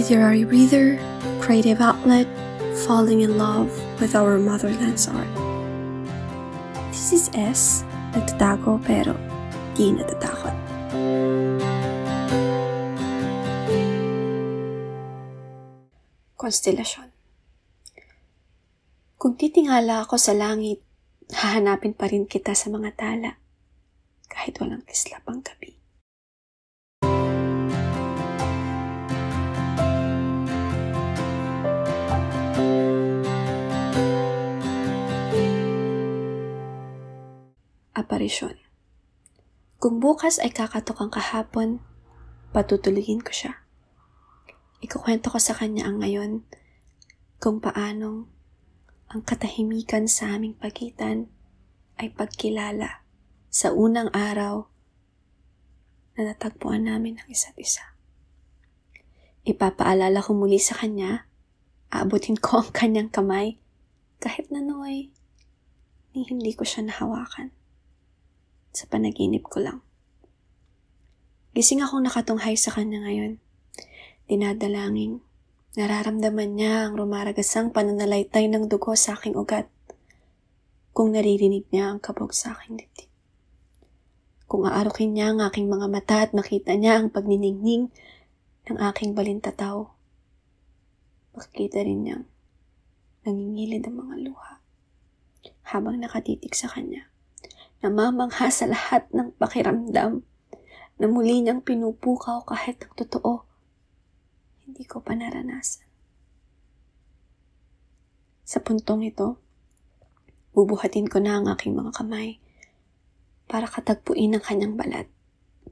literary reader, creative outlet, falling in love with our motherland's art. This is S, nagtatago pero di natatakot. Konstelasyon Kung titingala ako sa langit, hahanapin pa rin kita sa mga tala, kahit walang kislap ang gabi. Aparisyon Kung bukas ay kakatok ang kahapon, patutuloyin ko siya. Ikukwento ko sa kanya ang ngayon kung paanong ang katahimikan sa aming pagitan ay pagkilala sa unang araw na natagpuan namin ang isa't isa. Ipapaalala ko muli sa kanya, aabutin ko ang kanyang kamay kahit na noy, ni hindi ko siya nahawakan. Sa panaginip ko lang. Gising akong nakatunghay sa kanya ngayon. Dinadalangin. Nararamdaman niya ang rumaragasang pananalaytay ng dugo sa aking ugat. Kung naririnig niya ang kabog sa aking dibdib. Kung aarukin niya ang aking mga mata at makita niya ang pagniningning ng aking balintataw. Makikita rin niyang nangingilid ang mga luha habang nakatitig sa kanya. Namamangha sa lahat ng pakiramdam na muli niyang pinupukaw kahit ang totoo hindi ko pa naranasan. Sa puntong ito, bubuhatin ko na ang aking mga kamay para katagpuin ang kanyang balat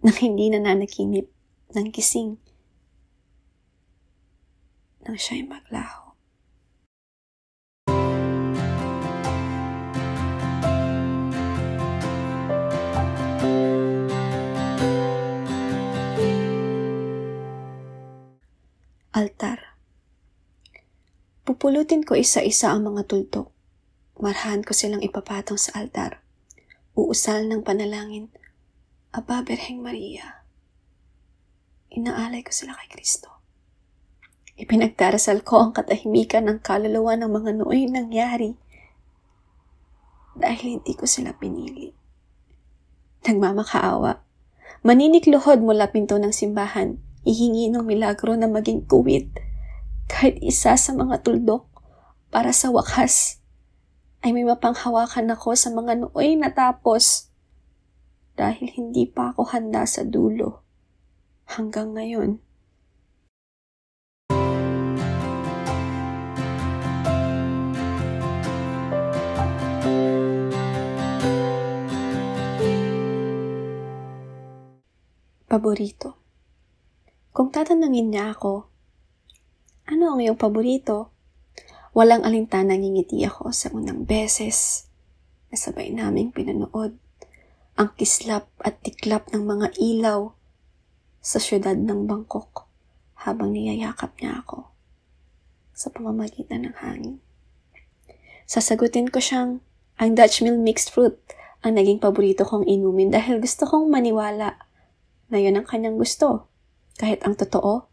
nang hindi nananaginip ng gising nang siya'y maglaho. Altar Pupulutin ko isa-isa ang mga tuldok. Marhan ko silang ipapatong sa altar. Uusal ng panalangin. Aba, Berheng Maria. Inaalay ko sila kay Kristo. Ipinagdarasal ko ang katahimikan ng kaluluwa ng mga nooy nangyari dahil hindi ko sila pinili. Nagmamakaawa. Maninikluhod mula pinto ng simbahan hihingi ng milagro na maging kuwit kahit isa sa mga tuldok para sa wakas ay may mapanghawakan ako sa mga nooy natapos dahil hindi pa ako handa sa dulo hanggang ngayon. Paborito kung tatanungin niya ako, ano ang iyong paborito? Walang alintana ngingiti ako sa unang beses na sabay naming pinanood ang kislap at tiklap ng mga ilaw sa syudad ng Bangkok habang niyayakap niya ako sa pamamagitan ng hangin. Sasagutin ko siyang ang Dutch Mill Mixed Fruit ang naging paborito kong inumin dahil gusto kong maniwala na yun ang kanyang gusto. Kahit ang totoo,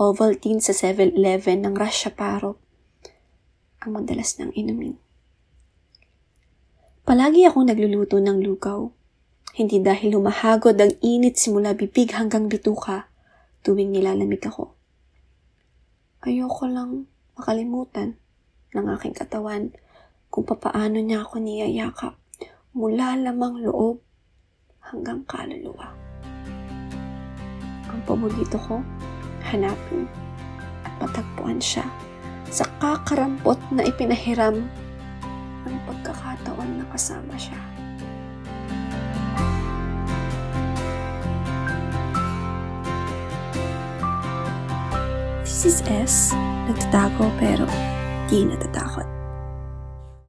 Ovaltine sa 7-Eleven ng Russia Paro ang madalas ng inumin. Palagi akong nagluluto ng lugaw. Hindi dahil humahagod ang init simula bibig hanggang bituka tuwing nilalamig ako. Ayoko lang makalimutan ng aking katawan kung papaano niya ako niyayakap mula lamang loob hanggang kaluluwa paborito ko, hanapin at patagpuan siya sa kakarampot na ipinahiram ng pagkakataon na kasama siya. This is S, nagtatago pero di natatakot.